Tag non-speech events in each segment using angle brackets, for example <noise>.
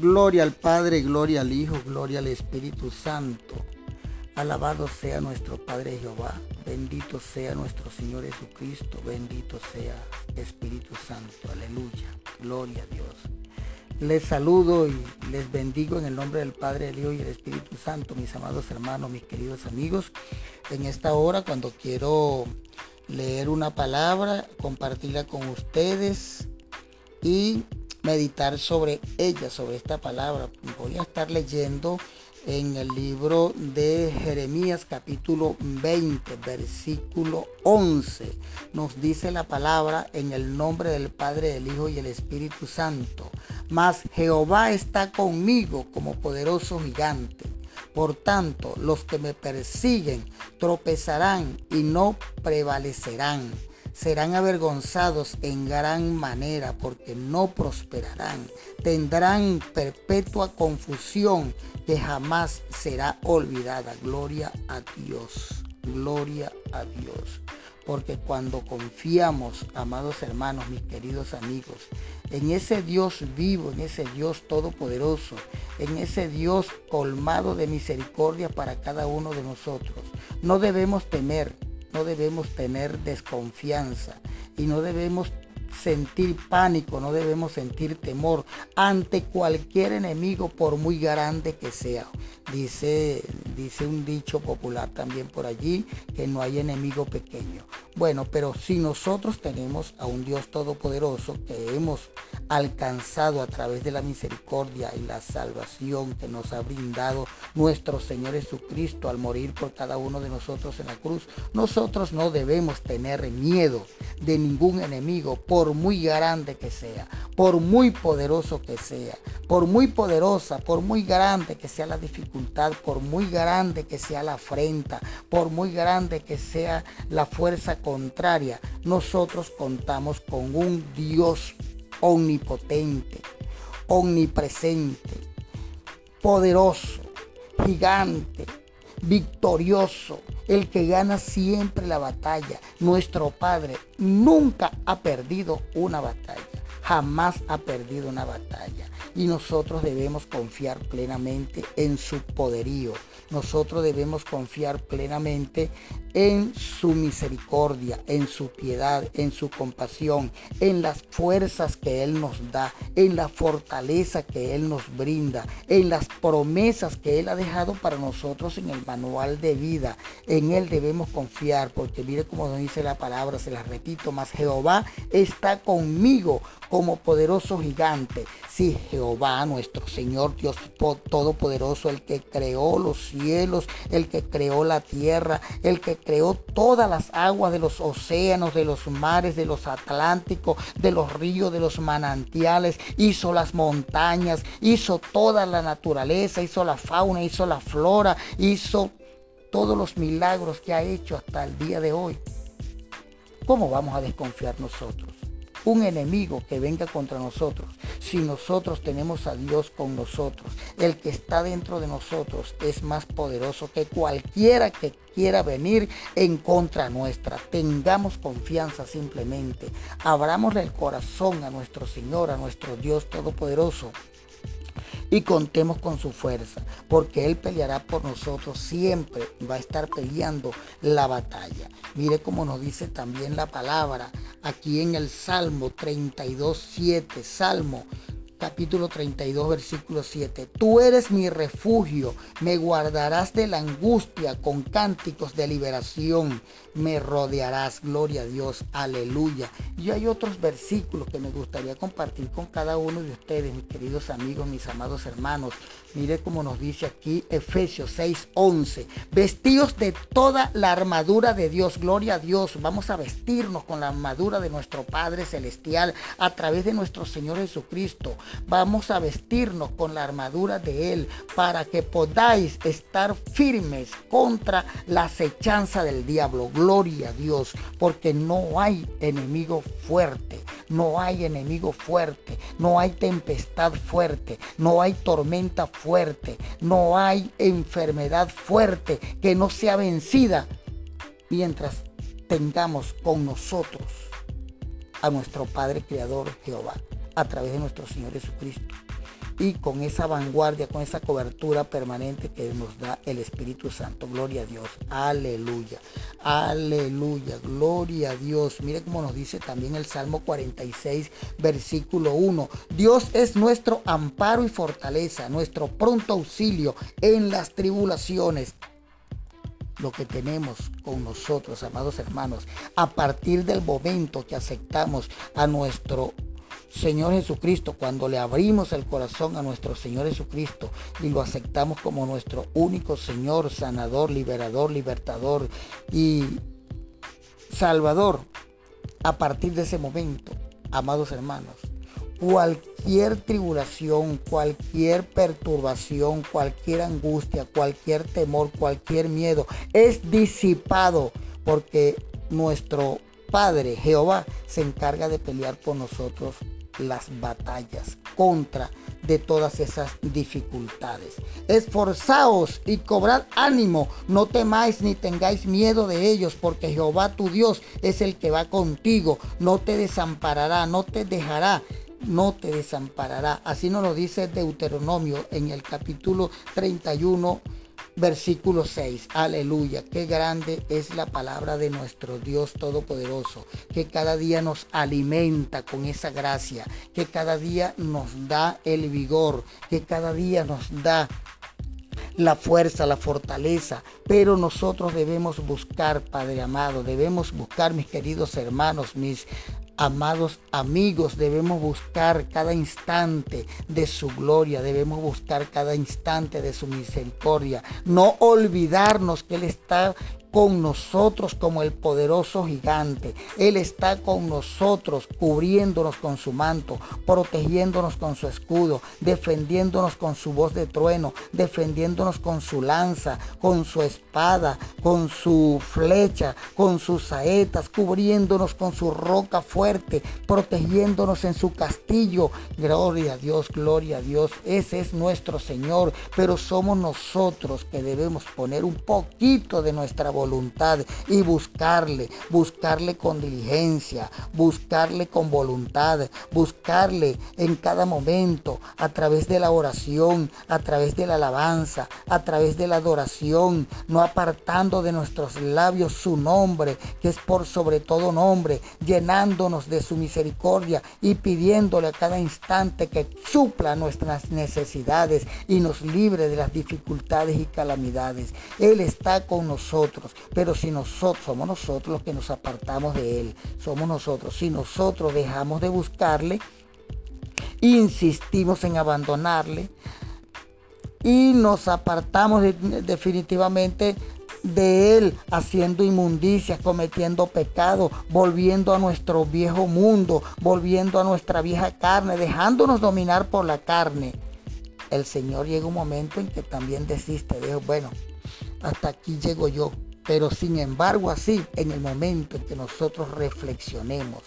Gloria al Padre, gloria al Hijo, gloria al Espíritu Santo. Alabado sea nuestro Padre Jehová, bendito sea nuestro Señor Jesucristo, bendito sea Espíritu Santo, aleluya, gloria a Dios. Les saludo y les bendigo en el nombre del Padre, el Hijo y el Espíritu Santo, mis amados hermanos, mis queridos amigos. En esta hora, cuando quiero leer una palabra, compartirla con ustedes y meditar sobre ella, sobre esta palabra. Voy a estar leyendo en el libro de Jeremías capítulo 20, versículo 11. Nos dice la palabra en el nombre del Padre, del Hijo y el Espíritu Santo. Mas Jehová está conmigo como poderoso gigante. Por tanto, los que me persiguen tropezarán y no prevalecerán serán avergonzados en gran manera porque no prosperarán. Tendrán perpetua confusión que jamás será olvidada. Gloria a Dios. Gloria a Dios. Porque cuando confiamos, amados hermanos, mis queridos amigos, en ese Dios vivo, en ese Dios todopoderoso, en ese Dios colmado de misericordia para cada uno de nosotros, no debemos temer, no debemos tener desconfianza y no debemos sentir pánico, no debemos sentir temor ante cualquier enemigo por muy grande que sea. Dice, dice un dicho popular también por allí que no hay enemigo pequeño. Bueno, pero si nosotros tenemos a un Dios todopoderoso que hemos alcanzado a través de la misericordia y la salvación que nos ha brindado nuestro Señor Jesucristo al morir por cada uno de nosotros en la cruz, nosotros no debemos tener miedo de ningún enemigo, por muy grande que sea, por muy poderoso que sea, por muy poderosa, por muy grande que sea la dificultad, por muy grande que sea la afrenta, por muy grande que sea la fuerza contraria, nosotros contamos con un Dios omnipotente, omnipresente, poderoso, gigante, victorioso, el que gana siempre la batalla. Nuestro Padre nunca ha perdido una batalla, jamás ha perdido una batalla. Y nosotros debemos confiar plenamente en su poderío. Nosotros debemos confiar plenamente en su misericordia, en su piedad, en su compasión, en las fuerzas que Él nos da, en la fortaleza que Él nos brinda, en las promesas que Él ha dejado para nosotros en el manual de vida. En Él debemos confiar, porque mire como nos dice la palabra, se la repito, más Jehová está conmigo como poderoso gigante. Sí, Jehová, nuestro Señor Dios Todopoderoso, el que creó los cielos, el que creó la tierra, el que creó todas las aguas de los océanos, de los mares, de los atlánticos, de los ríos, de los manantiales, hizo las montañas, hizo toda la naturaleza, hizo la fauna, hizo la flora, hizo todos los milagros que ha hecho hasta el día de hoy. ¿Cómo vamos a desconfiar nosotros? Un enemigo que venga contra nosotros, si nosotros tenemos a Dios con nosotros, el que está dentro de nosotros es más poderoso que cualquiera que quiera venir en contra nuestra. Tengamos confianza simplemente. Abramos el corazón a nuestro Señor, a nuestro Dios Todopoderoso y contemos con su fuerza, porque Él peleará por nosotros, siempre va a estar peleando la batalla. Mire como nos dice también la palabra aquí en el Salmo 32, 7, Salmo capítulo 32, versículo 7. Tú eres mi refugio, me guardarás de la angustia con cánticos de liberación, me rodearás, gloria a Dios, aleluya. Y hay otros versículos que me gustaría compartir con cada uno de ustedes, mis queridos amigos, mis amados hermanos. Mire como nos dice aquí Efesios 6, 11. Vestidos de toda la armadura de Dios, gloria a Dios. Vamos a vestirnos con la armadura de nuestro Padre Celestial a través de nuestro Señor Jesucristo. Vamos a vestirnos con la armadura de Él para que podáis estar firmes contra la acechanza del diablo. Gloria a Dios, porque no hay enemigo fuerte, no hay enemigo fuerte, no hay tempestad fuerte, no hay tormenta fuerte, no hay enfermedad fuerte que no sea vencida mientras tengamos con nosotros a nuestro Padre Creador Jehová a través de nuestro Señor Jesucristo. y con esa vanguardia, con esa cobertura permanente que nos da el Espíritu Santo. Gloria a Dios. Aleluya. Aleluya. Gloria a Dios. Mire cómo nos dice también el Salmo 46, versículo 1. Dios es nuestro amparo y fortaleza, nuestro pronto auxilio en las tribulaciones lo que tenemos con nosotros, amados hermanos, a partir del momento que aceptamos a nuestro Señor Jesucristo, cuando le abrimos el corazón a nuestro Señor Jesucristo y lo aceptamos como nuestro único Señor, sanador, liberador, libertador y salvador, a partir de ese momento, amados hermanos, cualquier tribulación, cualquier perturbación, cualquier angustia, cualquier temor, cualquier miedo es disipado porque nuestro Padre Jehová se encarga de pelear por nosotros las batallas contra de todas esas dificultades. Esforzaos y cobrad ánimo, no temáis ni tengáis miedo de ellos, porque Jehová tu Dios es el que va contigo, no te desamparará, no te dejará no te desamparará. Así nos lo dice Deuteronomio en el capítulo 31 Versículo 6. Aleluya. Qué grande es la palabra de nuestro Dios Todopoderoso, que cada día nos alimenta con esa gracia, que cada día nos da el vigor, que cada día nos da la fuerza, la fortaleza, pero nosotros debemos buscar, Padre amado, debemos buscar, mis queridos hermanos, mis Amados amigos, debemos buscar cada instante de su gloria, debemos buscar cada instante de su misericordia, no olvidarnos que Él está con nosotros como el poderoso gigante. Él está con nosotros, cubriéndonos con su manto, protegiéndonos con su escudo, defendiéndonos con su voz de trueno, defendiéndonos con su lanza, con su espada, con su flecha, con sus saetas, cubriéndonos con su roca fuerte, protegiéndonos en su castillo. Gloria a Dios, gloria a Dios. Ese es nuestro Señor, pero somos nosotros que debemos poner un poquito de nuestra voluntad y buscarle, buscarle con diligencia, buscarle con voluntad, buscarle en cada momento a través de la oración, a través de la alabanza, a través de la adoración, no apartando de nuestros labios su nombre, que es por sobre todo nombre, llenándonos de su misericordia y pidiéndole a cada instante que supla nuestras necesidades y nos libre de las dificultades y calamidades. Él está con nosotros pero si nosotros somos nosotros los que nos apartamos de Él, somos nosotros, si nosotros dejamos de buscarle, insistimos en abandonarle y nos apartamos definitivamente de Él, haciendo inmundicias, cometiendo pecado, volviendo a nuestro viejo mundo, volviendo a nuestra vieja carne, dejándonos dominar por la carne. El Señor llega un momento en que también desiste, dijo, bueno, hasta aquí llego yo. Pero sin embargo así, en el momento en que nosotros reflexionemos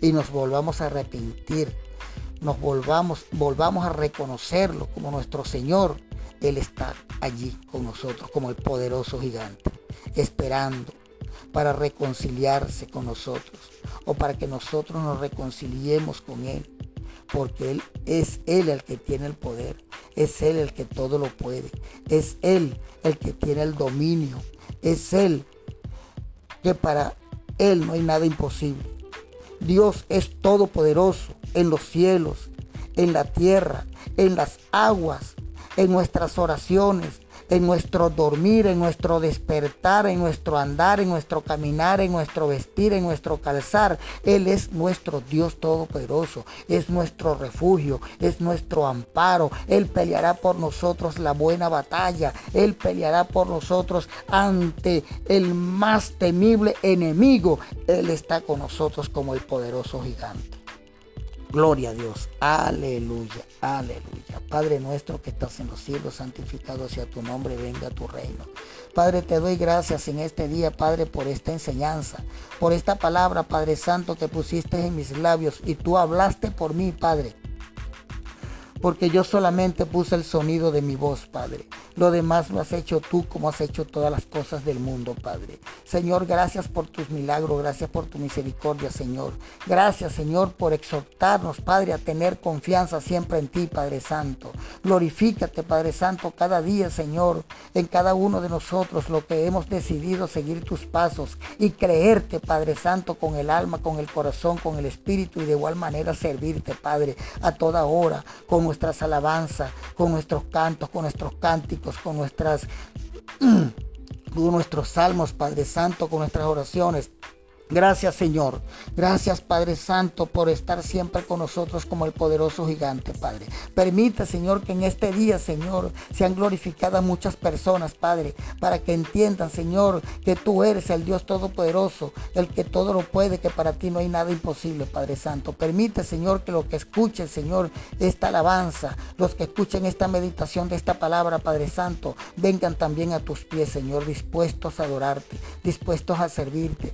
y nos volvamos a arrepentir, nos volvamos, volvamos a reconocerlo como nuestro Señor, Él está allí con nosotros como el poderoso gigante, esperando para reconciliarse con nosotros o para que nosotros nos reconciliemos con Él porque Él es Él el que tiene el poder, es Él el que todo lo puede, es Él el que tiene el dominio, es Él que para Él no hay nada imposible. Dios es todopoderoso en los cielos, en la tierra, en las aguas, en nuestras oraciones, en nuestro dormir, en nuestro despertar, en nuestro andar, en nuestro caminar, en nuestro vestir, en nuestro calzar. Él es nuestro Dios Todopoderoso, es nuestro refugio, es nuestro amparo. Él peleará por nosotros la buena batalla. Él peleará por nosotros ante el más temible enemigo. Él está con nosotros como el poderoso gigante. Gloria a Dios. Aleluya. Aleluya. Padre nuestro que estás en los cielos, santificado sea tu nombre, venga tu reino. Padre, te doy gracias en este día, Padre, por esta enseñanza, por esta palabra, Padre Santo, que pusiste en mis labios y tú hablaste por mí, Padre porque yo solamente puse el sonido de mi voz, Padre. Lo demás lo has hecho tú como has hecho todas las cosas del mundo, Padre. Señor, gracias por tus milagros, gracias por tu misericordia, Señor. Gracias, Señor, por exhortarnos, Padre, a tener confianza siempre en ti, Padre Santo. Glorifícate, Padre Santo, cada día, Señor, en cada uno de nosotros, lo que hemos decidido seguir tus pasos y creerte, Padre Santo, con el alma, con el corazón, con el espíritu y de igual manera servirte, Padre, a toda hora, con nuestras alabanzas, con nuestros cantos, con nuestros cánticos, con nuestras... <clears throat> con nuestros salmos, Padre Santo, con nuestras oraciones. Gracias Señor. Gracias Padre Santo por estar siempre con nosotros como el poderoso gigante, Padre. Permite Señor que en este día, Señor, sean glorificadas muchas personas, Padre, para que entiendan, Señor, que tú eres el Dios Todopoderoso, el que todo lo puede, que para ti no hay nada imposible, Padre Santo. Permite, Señor, que los que escuchen, Señor, esta alabanza, los que escuchen esta meditación de esta palabra, Padre Santo, vengan también a tus pies, Señor, dispuestos a adorarte, dispuestos a servirte,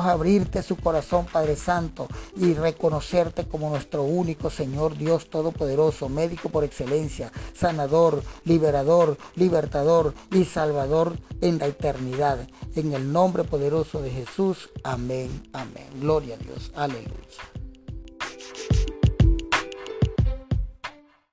abrirte su corazón, Padre Santo, y reconocerte como nuestro único Señor Dios Todopoderoso, médico por excelencia, sanador, liberador, libertador y salvador en la eternidad. En el nombre poderoso de Jesús. Amén, amén. Gloria a Dios. Aleluya.